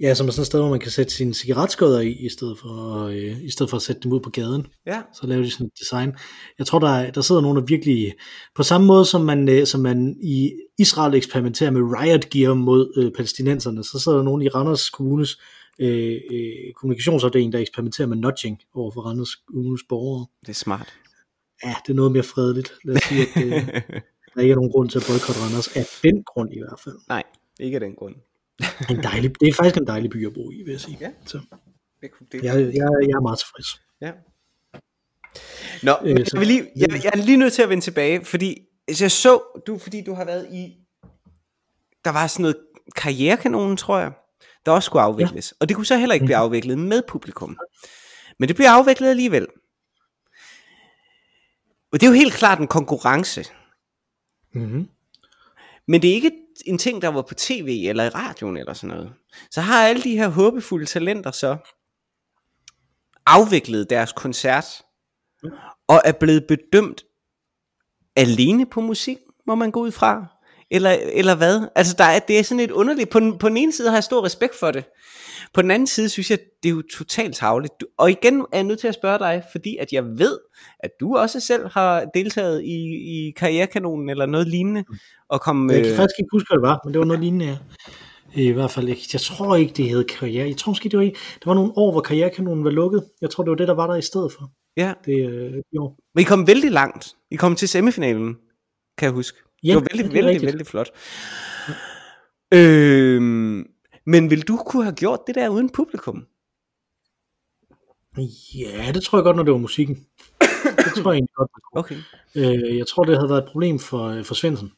Speaker 1: Ja, som er sådan et sted, hvor man kan sætte sine cigaretskodder i, i stedet for, øh, i stedet for at sætte dem ud på gaden.
Speaker 2: Ja,
Speaker 1: Så laver de sådan et design. Jeg tror, der, er- der sidder nogen, der virkelig... På samme måde, som man, øh, som man i Israel eksperimenterer med riot gear mod øh, palæstinenserne, så sidder der nogen i Randers Kommunes øh, øh, kommunikationsafdeling, der eksperimenterer med nudging over for Randers Kommunes borgere.
Speaker 2: det er smart.
Speaker 1: Ja, det er noget mere fredeligt. Lad os sige, at, øh, der ikke er nogen grund til at boykotte Randers, af den grund i hvert fald.
Speaker 2: Nej, ikke af den grund.
Speaker 1: En dejlig, det er faktisk en dejlig by at bo i, vil jeg sige.
Speaker 2: Ja.
Speaker 1: Så
Speaker 2: det,
Speaker 1: jeg, jeg, jeg er meget tilfreds.
Speaker 2: Ja. Nå,
Speaker 1: Øh,
Speaker 2: men jeg, vil lige, jeg, jeg er lige nødt til at vende tilbage, fordi jeg så, du, fordi du har været i, der var sådan noget karrierekanonen, tror jeg, der også skulle afvikles. Ja. Og det kunne så heller ikke blive afviklet med publikum. Men det bliver afviklet alligevel. Og det er jo helt klart en konkurrence.
Speaker 1: Mm-hmm.
Speaker 2: Men det er ikke en ting, der var på tv eller i radioen eller sådan noget. Så har alle de her håbefulde talenter så afviklet deres koncert og er blevet bedømt alene på musik, må man gå ud fra. Eller, eller hvad? Altså der er, det er sådan et underligt, på den, på den ene side har jeg stor respekt for det, på den anden side synes jeg, det er jo totalt tavligt. Og igen er jeg nødt til at spørge dig, fordi at jeg ved, at du også selv har deltaget i, i karrierekanonen eller noget lignende, og kom...
Speaker 1: Jeg kan
Speaker 2: øh,
Speaker 1: faktisk ikke huske, hvad det var, men det var noget lignende, ja. I hvert fald ikke. Jeg tror ikke, det hed karriere. Jeg tror måske, det var, ikke. der var nogle år, hvor karrierekanonen var lukket. Jeg tror, det var det, der var der i stedet for.
Speaker 2: Ja,
Speaker 1: Det, øh, jo.
Speaker 2: men I kom vældig langt. I kom til semifinalen, kan jeg huske.
Speaker 1: Ja,
Speaker 2: det var
Speaker 1: det
Speaker 2: vældig,
Speaker 1: er
Speaker 2: vældig,
Speaker 1: rigtigt.
Speaker 2: vældig flot. Øhm, men vil du kunne have gjort det der uden publikum?
Speaker 1: Ja, det tror jeg godt, når det var musikken. det tror jeg egentlig godt, man kunne.
Speaker 2: Okay.
Speaker 1: Øh, jeg tror, det havde været et problem for, øh, for Svendsen.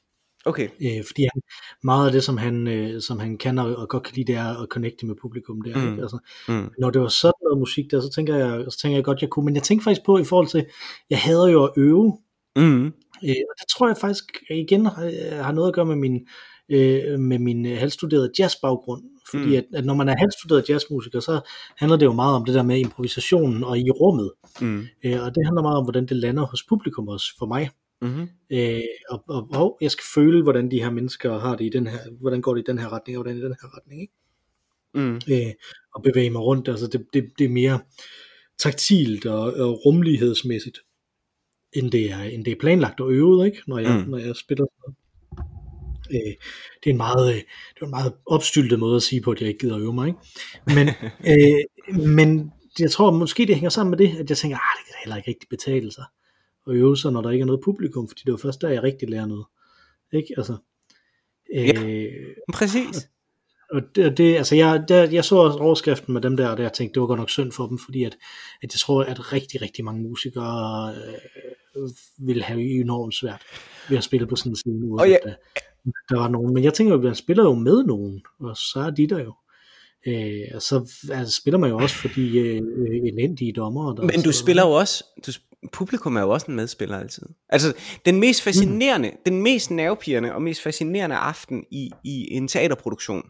Speaker 2: Okay.
Speaker 1: Øh, fordi han, meget af det, som han, øh, som han kan og, og godt kan lide, det er at connecte med publikum. Der,
Speaker 2: Mm.
Speaker 1: ikke? Altså,
Speaker 2: Mm.
Speaker 1: når det var sådan noget musik der, så tænker jeg, så tænker jeg godt, jeg kunne. Men jeg tænker faktisk på i forhold til, jeg hader jo at øve.
Speaker 2: Mm.
Speaker 1: Øh, og det tror jeg faktisk igen har, har noget at gøre med min, øh, med min øh, halvstuderede jazzbaggrund. Fordi
Speaker 2: Mm.
Speaker 1: at, at når man er halvstuderet jazzmusiker, så handler det jo meget om det der med improvisationen og i rummet.
Speaker 2: Mm.
Speaker 1: Øh, og det handler meget om, hvordan det lander hos publikum også for mig.
Speaker 2: Mm.
Speaker 1: Øh, og, og, og jeg skal føle, hvordan de her mennesker har det i den her, hvordan går det i den her retning, og hvordan i den her retning, ikke?
Speaker 2: Mm.
Speaker 1: Øh, og bevæge mig rundt, altså det, det, det er mere taktilt og, og rumlighedsmæssigt, end det, er, end det er planlagt og øvet, ikke? Når jeg,
Speaker 2: Mm.
Speaker 1: når jeg spiller sådan. Øh, det er en meget, øh, det er en meget opstyltet måde at sige på, at jeg ikke gider at øve mig, ikke? Men, øh, men jeg tror måske det hænger sammen med det, at jeg tænker, ah, det kan da heller ikke rigtig betale sig at øve sig, når der ikke er noget publikum, fordi det var først der, jeg rigtig lærer noget. Ikke? Altså, øh,
Speaker 2: Præcis.
Speaker 1: og det, det, altså jeg, der, jeg så også overskriften med dem der, og der jeg tænkte, det var godt nok synd for dem, fordi at, at jeg tror, at rigtig, rigtig mange musikere øh, vil have enormt svært ved at spille på sådan en scene, uden
Speaker 2: Og ja-
Speaker 1: der, der var nogen. Men jeg tænker jo, at man spiller jo med nogen, og så er de der jo. Øh, og så altså, spiller man jo også for de øh, elendige dommer. Der
Speaker 2: Men du spiller jo også, du, publikum er jo også en medspiller altid. Altså, den mest fascinerende, mm. den mest nervepirrende og mest fascinerende aften i, i en teaterproduktion,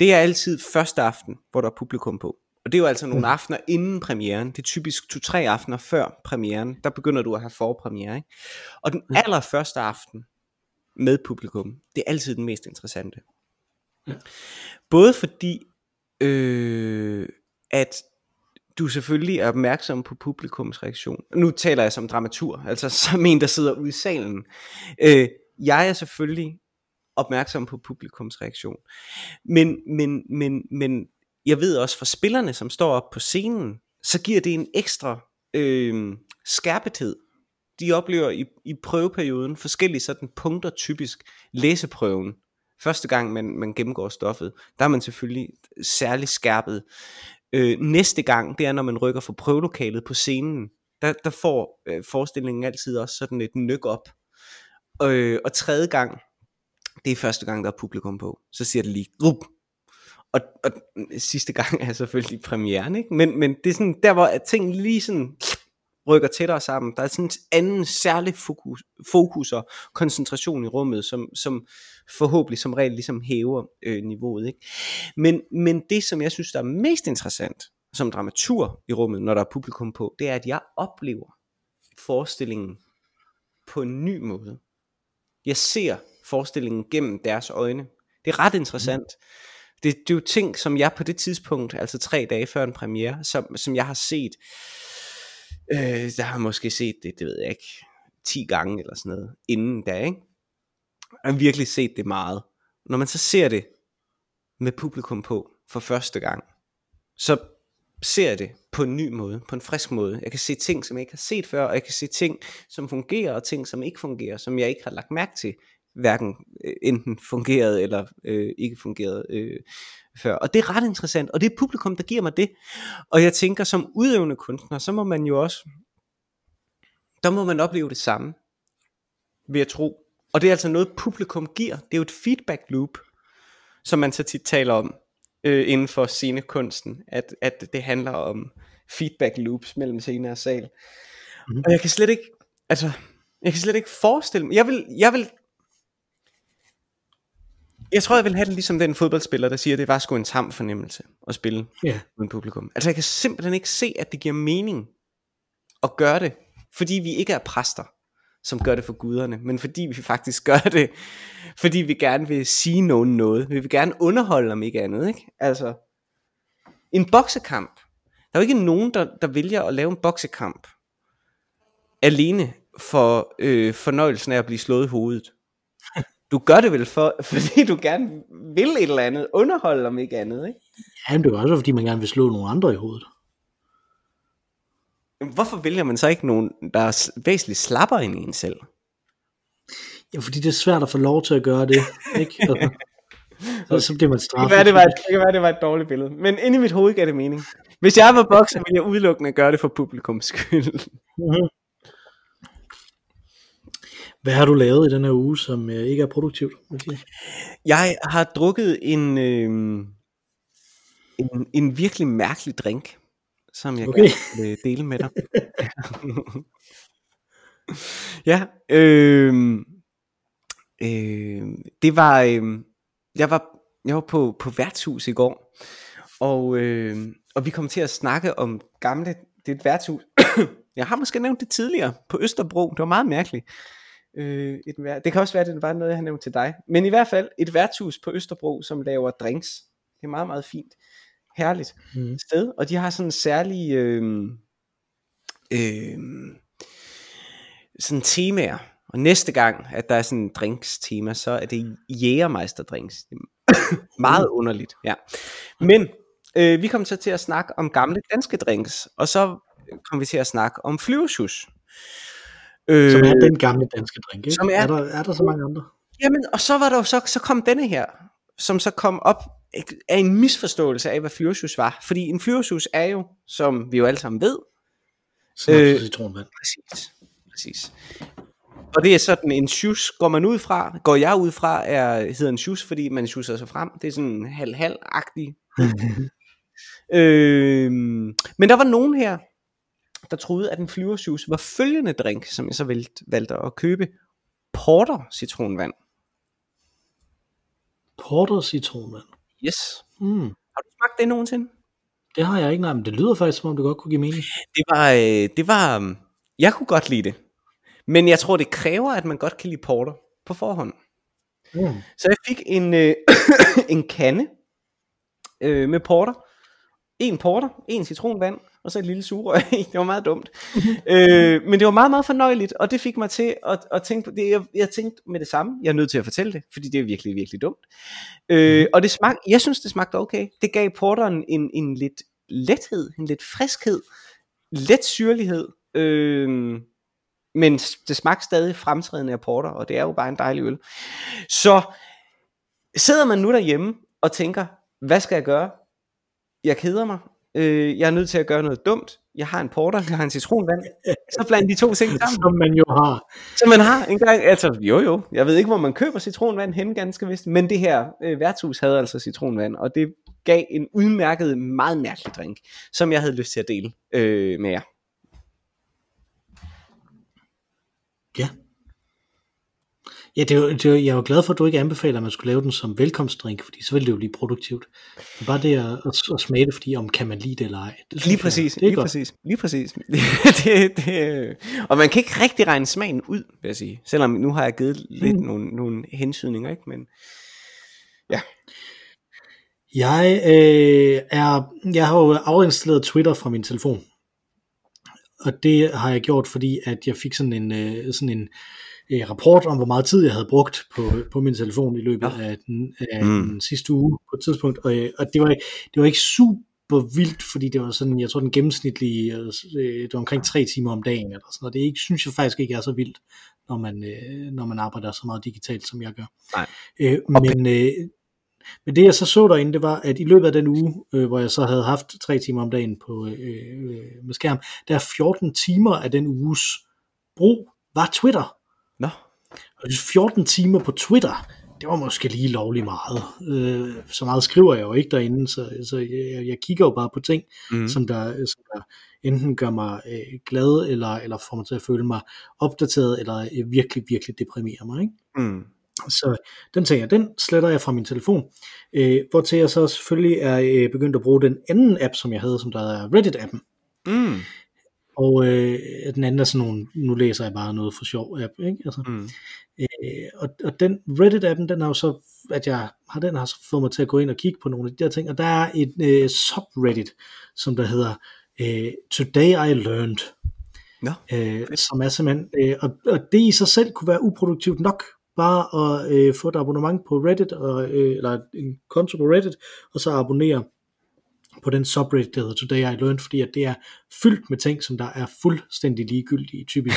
Speaker 2: det er altid første aften, hvor der er publikum på. Og det er jo altså nogle
Speaker 1: Mm.
Speaker 2: aftener inden premieren. Det er typisk to-tre aftener før premieren. Der begynder du at have forpremiere. Ikke? Og den allerførste aften med publikum, det er altid den mest interessante.
Speaker 1: Ja.
Speaker 2: Både fordi, øh, at du selvfølgelig er opmærksom på publikums reaktion. Nu taler jeg som dramatur, altså som en, der sidder ude i salen. Øh, jeg er selvfølgelig opmærksom på publikums reaktion. Men, men, men, men jeg ved også fra spillerne, som står op på scenen, så giver det en ekstra øh, skærpethed. De oplever i, i prøveperioden forskellige sådan punkter, typisk læseprøven. Første gang man, man gennemgår stoffet, der er man selvfølgelig særlig skærpet. Øh, næste gang, det er når man rykker fra prøvelokalet på scenen. Der, der får øh, forestillingen altid også sådan et nyk op. Øh, og tredje gang, det er første gang, der er publikum på. Så siger det lige, grup. Og, og sidste gang er selvfølgelig premieren, ikke? Men, men det er sådan, der hvor ting lige sådan rykker tættere sammen. Der er sådan en anden særlig fokus, fokus og koncentration i rummet, som, som forhåbentlig som regel ligesom hæver øh, niveauet. Ikke? Men, men det, som jeg synes, der er mest interessant som dramatur i rummet, når der er publikum på, det er, at jeg oplever forestillingen på en ny måde. Jeg ser forestillingen gennem deres øjne. Det er ret interessant. Mm. Det, det er jo ting, som jeg på det tidspunkt, altså tre dage før en premiere, som, som jeg har set, øh, der har måske set det, det ved jeg ikke, 10 gange eller sådan noget, inden da, ikke? Jeg har virkelig set det meget. Når man så ser det med publikum på for første gang, så ser det på en ny måde, på en frisk måde. Jeg kan se ting, som jeg ikke har set før, og jeg kan se ting, som fungerer, og ting, som ikke fungerer, som jeg ikke har lagt mærke til, hverken øh, enten fungerede eller øh, ikke fungerede øh, før. Og det er ret interessant, og det er publikum, der giver mig det. Og jeg tænker, som udøvende kunstner, så må man jo også, der må man opleve det samme, ved at tro. Og det er altså noget, publikum giver. Det er jo et feedback loop, som man så tit taler om øh, inden for scenekunsten, at, at det handler om feedback loops mellem scene og sal. Mm. Og jeg kan slet ikke, altså, jeg kan slet ikke forestille mig, jeg vil, jeg vil, jeg tror, jeg vil have det ligesom den fodboldspiller, der siger, at det var sgu en tam fornemmelse at spille
Speaker 1: Ja.
Speaker 2: uden publikum. Altså, jeg kan simpelthen ikke se, at det giver mening at gøre det, fordi vi ikke er præster, som gør det for guderne, men fordi vi faktisk gør det, fordi vi gerne vil sige nogen noget. Vi vil gerne underholde om ikke andet, ikke? Altså, en boksekamp. Der er jo ikke nogen, der, der vælger at lave en boksekamp alene for øh, fornøjelsen af at blive slået i hovedet. Du gør det vel for, fordi du gerne vil et eller andet, underholde om ikke andet, ikke?
Speaker 1: Ja, men det er også, fordi man gerne vil slå nogle andre i hovedet.
Speaker 2: Hvorfor vælger man så ikke nogen, der er væsentligt slapper end en selv?
Speaker 1: Ja, fordi det er svært at få lov til at gøre det, ikke? Og, så, så bliver man
Speaker 2: Det kan,
Speaker 1: straffet.
Speaker 2: være, det, var et, det kan være, det var et dårligt billede. Men inde i mit hoved gav det mening. Hvis jeg var bokser, ville jeg udelukkende gøre det for publikums skyld.
Speaker 1: Mhm. Hvad har du lavet i den her uge, som øh, ikke er produktivt? Mathias?
Speaker 2: Jeg har drukket en, øh, en, en virkelig mærkelig drink, som jeg
Speaker 1: Okay.
Speaker 2: gerne vil dele med dig. ja, øh, øh, det var, øh, jeg var, jeg var på, på værtshus i går, og, øh, og vi kom til at snakke om gamle, det er et værtshus, jeg har måske nævnt det tidligere, på Østerbro, det var meget mærkeligt. Øh, et vær- det kan også være, at det var noget, jeg har nævnt til dig. Men i hvert fald et værtshus på Østerbro, som laver drinks. Det er meget, meget fint. Herligt
Speaker 1: Mhm.
Speaker 2: sted. Og de har sådan en særlig... Øh, øh, sådan temaer. Og næste gang, at der er sådan en drinks tema, så er det Jægermeister drinks. Det er meget underligt, ja. Men øh, vi kom så til at snakke om gamle danske drinks, og så kom vi til at snakke om flyvershus. Øh,
Speaker 1: Som er den gamle danske drink, ikke?
Speaker 2: som er-
Speaker 1: er, der, er der så mange andre?
Speaker 2: Jamen, og så var der jo så, så kom denne her, som så kom op af en misforståelse af, hvad flyvershus var. Fordi en flyvershus er jo, som vi jo alle sammen ved, Øh,
Speaker 1: citronvand.
Speaker 2: Præcis. Præcis. Og det er sådan en shoes, går man ud fra, går jeg ud fra, er, hedder en shoes, fordi man shoeser sig frem. Det er sådan halv-halv-agtig. øh, men der var nogen her, der troede, at en flyvershoes var følgende drink, som jeg så valgte, valgte at købe. Porter citronvand.
Speaker 1: Porter citronvand.
Speaker 2: Yes.
Speaker 1: Mm.
Speaker 2: Har du smagt det nogensinde?
Speaker 1: Det har jeg ikke, nej, men det lyder faktisk, som om det godt kunne give mening.
Speaker 2: Det var, øh, det var, øh, jeg kunne godt lide det. Men jeg tror, det kræver, at man godt kan lide porter på forhånd.
Speaker 1: Mm.
Speaker 2: Så jeg fik en, øh, en kande øh, med porter. En porter, en citronvand, og så et lille sugerør i. Det var meget dumt. øh, men det var meget, meget fornøjeligt, og det fik mig til at, at tænke på det. Jeg, jeg tænkte med det samme, jeg er nødt til at fortælle det, fordi det er virkelig, virkelig dumt. Øh, og det smag, jeg synes, det smagte okay. Det gav porteren en, en lidt lethed, en lidt friskhed, let syrlighed. Øh, men det smagte stadig fremtrædende af porter, og det er jo bare en dejlig øl. Så sidder man nu derhjemme og tænker, hvad skal jeg gøre? Jeg keder mig. Øh, jeg er nødt til at gøre noget dumt. Jeg har en porter, jeg har en citronvand. Så bland de to ting sammen.
Speaker 1: Som man jo har.
Speaker 2: Så man har en gang, altså jo jo, jeg ved ikke, hvor man køber citronvand hen ganske vist, men det her øh, værtshus havde altså citronvand, og det gav en udmærket, meget mærkelig drink, som jeg havde lyst til at dele øh, med jer.
Speaker 1: Ja. Ja, det er jo, det jo, jeg er jo glad for, at du ikke anbefaler, at man skulle lave den som velkomstdrink, fordi så ville det jo blive produktivt. Men bare det at, at, at smage det, fordi om kan man lide det eller ej. Det
Speaker 2: Lige
Speaker 1: jeg-
Speaker 2: præcis,
Speaker 1: det er
Speaker 2: lige
Speaker 1: godt.
Speaker 2: præcis, lige præcis. det, det, og man kan ikke rigtig regne smagen ud, vil jeg sige. Selvom nu har jeg givet lidt
Speaker 1: Mm.
Speaker 2: nogle, nogle hensydninger, ikke? Men
Speaker 1: Jeg, øh, er, jeg har jo afinstalleret Twitter fra min telefon. Og det har jeg gjort, fordi at jeg fik sådan en, øh, sådan en øh, rapport om, hvor meget tid jeg havde brugt på, på min telefon i løbet
Speaker 2: Ja.
Speaker 1: af, den, af
Speaker 2: Mm.
Speaker 1: den sidste uge på et tidspunkt. Og, øh, og det, var, det var ikke super super vildt, fordi det var sådan, jeg tror den gennemsnitlige, øh, det var omkring tre timer om dagen, eller sådan noget. Det ikke, synes jeg faktisk ikke er så vildt, når man, øh, når man arbejder så meget digitalt, som jeg gør.
Speaker 2: Nej.
Speaker 1: Øh, men, øh, men det jeg så så derinde, det var, at i løbet af den uge, øh, hvor jeg så havde haft tre timer om dagen på, øh, øh, med skærm, der er 14 timer af den uges brug var Twitter.
Speaker 2: Nå.
Speaker 1: Og 14 timer på Twitter, det var måske lige lovligt meget. Øh, så meget skriver jeg jo ikke derinde, så, så jeg, jeg kigger jo bare på ting, mm. som, der, som der enten gør mig øh, glad, eller, eller får mig til at føle mig opdateret, eller øh, virkelig, virkelig deprimerer mig. Ikke?
Speaker 2: Mm.
Speaker 1: Så den tænker jeg, den sletter jeg fra min telefon. Øh, hvor til jeg så selvfølgelig er øh, begyndt at bruge den anden app, som jeg havde, som der er Reddit-appen.
Speaker 2: Mm.
Speaker 1: Og øh, den anden er sådan nogle, nu læser jeg bare noget for sjov app, ikke? Altså,
Speaker 2: Mm.
Speaker 1: øh, og, og den Reddit-appen, den har jo så, at jeg har den har så fået mig til at gå ind og kigge på nogle af de der ting, og der er et øh, subreddit, som der hedder øh, Today I Learned,
Speaker 2: Nå.
Speaker 1: øh, som er simpelthen, øh, og, og det i sig selv kunne være uproduktivt nok, bare at øh, få et abonnement på Reddit, og, øh, eller en konto på Reddit, og så abonnere på den subreddit, der hedder Today I Learned, fordi at det er fyldt med ting, som der er fuldstændig ligegyldige, typisk,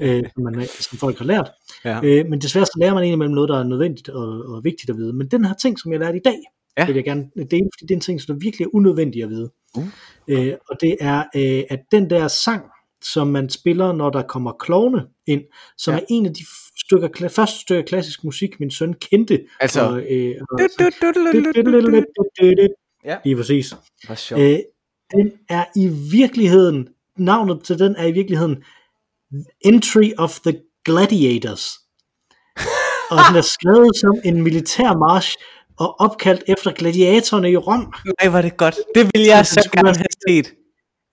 Speaker 1: øh, som, man, som folk har lært.
Speaker 2: Ja.
Speaker 1: Øh, men desværre så lærer man indimellem noget, der er nødvendigt og, og vigtigt at vide. Men den her ting, som jeg lærte i dag,
Speaker 2: Ja.
Speaker 1: vil jeg gerne dele, fordi det er en ting, som der virkelig er unødvendigt at vide.
Speaker 2: Uh.
Speaker 1: Øh, og det er, øh, at den der sang, som man spiller, når der kommer klovne ind, som
Speaker 2: Ja.
Speaker 1: er en af de stykker, første stykker klassisk musik, min søn kendte.
Speaker 2: Altså- Ja.
Speaker 1: Lige præcis.
Speaker 2: Hvor sjovt.
Speaker 1: Øh, den er i virkeligheden, navnet til den er i virkeligheden Entry of the Gladiators. Og den er skrevet som en militær march og opkaldt efter gladiatorerne i Rom.
Speaker 2: Nej, var det godt. Det ville jeg så gerne have set.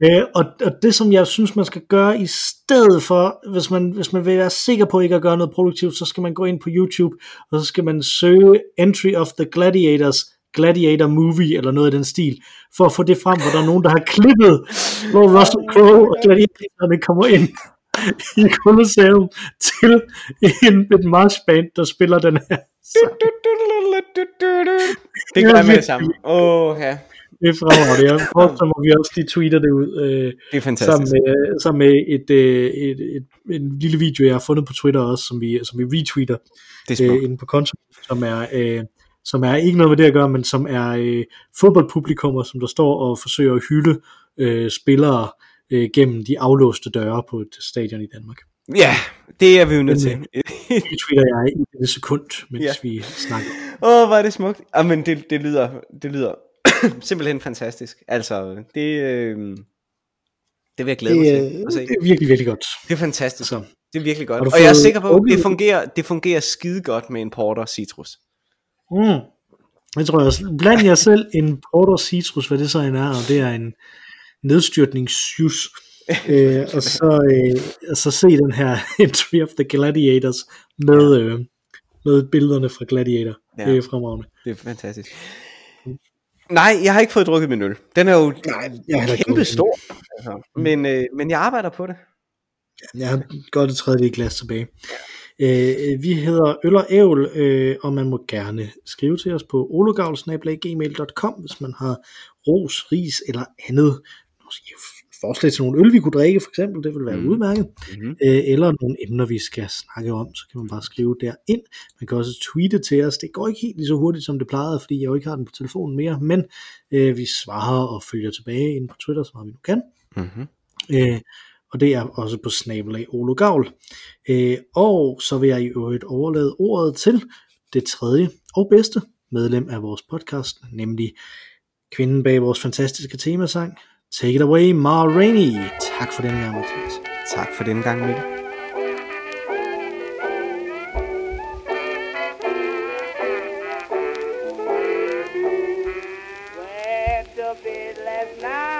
Speaker 1: Øh, og, og det som jeg synes man skal gøre i stedet for, hvis man, hvis man vil være sikker på ikke at gøre noget produktivt, så skal man gå ind på YouTube, og så skal man søge Entry of the Gladiators, Gladiator Movie, eller noget i den stil, for at få det frem, hvor der er nogen, der har klippet, hvor Russell Crowe og gladiatorerne kommer ind i Colosseum til en, et marchband, der spiller den her.
Speaker 2: Det gør jeg med det samme. Åh, ja.
Speaker 1: Det er fremragende. Jeg forestiller mig, vi også lige tweeter det ud. Øh,
Speaker 2: Det er
Speaker 1: sammen
Speaker 2: fantastisk.
Speaker 1: med, sammen med et, øh, et, et, en lille video, jeg har fundet på Twitter også, som vi, som vi retweeter
Speaker 2: Det er
Speaker 1: øh, inde på konto, som er, øh, som er ikke noget med det at gøre, men som er øh, fodboldpublikummer, som der står og forsøger at hylde øh, spillere øh, gennem de aflåste døre på et stadion i Danmark.
Speaker 2: Ja, det er vi jo nødt til.
Speaker 1: Det tweeter jeg i et sekund, mens
Speaker 2: Ja.
Speaker 1: vi snakker.
Speaker 2: Åh, oh, hvor er det smukt. Jamen, det, det lyder, det lyder simpelthen fantastisk. Altså, det, øh, det vil jeg glæde mig
Speaker 1: Det,
Speaker 2: til
Speaker 1: er-
Speaker 2: at se.
Speaker 1: det er virkelig, virkelig godt.
Speaker 2: Det er fantastisk.
Speaker 1: Så.
Speaker 2: Det er virkelig godt. Og jeg er sikker på, at det fungerer, det fungerer skide godt med en porter citrus.
Speaker 1: Mm. Jeg tror også, bland jer selv en Porter Citrus, hvad det så end er, og det er en nedstyrtningsjus. øh, og så, øh, og så se den her Entry of the Gladiators med, øh, med billederne fra Gladiator.
Speaker 2: Ja.
Speaker 1: Ja. Det er fremragende.
Speaker 2: Det er fantastisk. Nej, jeg har ikke fået drukket min øl. Den er jo
Speaker 1: Nej, jeg
Speaker 2: kæmpe stor. Altså. Men, øh, men jeg arbejder på det.
Speaker 1: Jeg har godt et tredje glas tilbage. Øh, vi hedder Øl og Ævl, øh, og man må gerne skrive til os på ologavl.gmail.com, hvis man har ros, ris eller andet. Måske forslag til nogle øl, vi kunne drikke, for eksempel, det ville være
Speaker 2: Mm.
Speaker 1: mm. udmærket.
Speaker 2: Mm-hmm.
Speaker 1: Øh, eller nogle emner, vi skal snakke om, så kan man bare skrive derind. Man kan også tweete til os. Det går ikke helt lige så hurtigt, som det plejede, fordi jeg jo ikke har den på telefonen mere, men øh, vi svarer og følger tilbage ind på Twitter, så meget vi nu kan.
Speaker 2: Mm-hmm.
Speaker 1: Øh, og det er også på snabelag Olo Gavl. Øh, og så vil jeg i øvrigt overlade ordet til det tredje og bedste medlem af vores podcast, nemlig kvinden bag vores fantastiske temasang. Take it away, Ma Rainey. Tak for denne gang, Mathias.
Speaker 2: Tak for denne gang, Mikkel.
Speaker 3: Went to bed last night.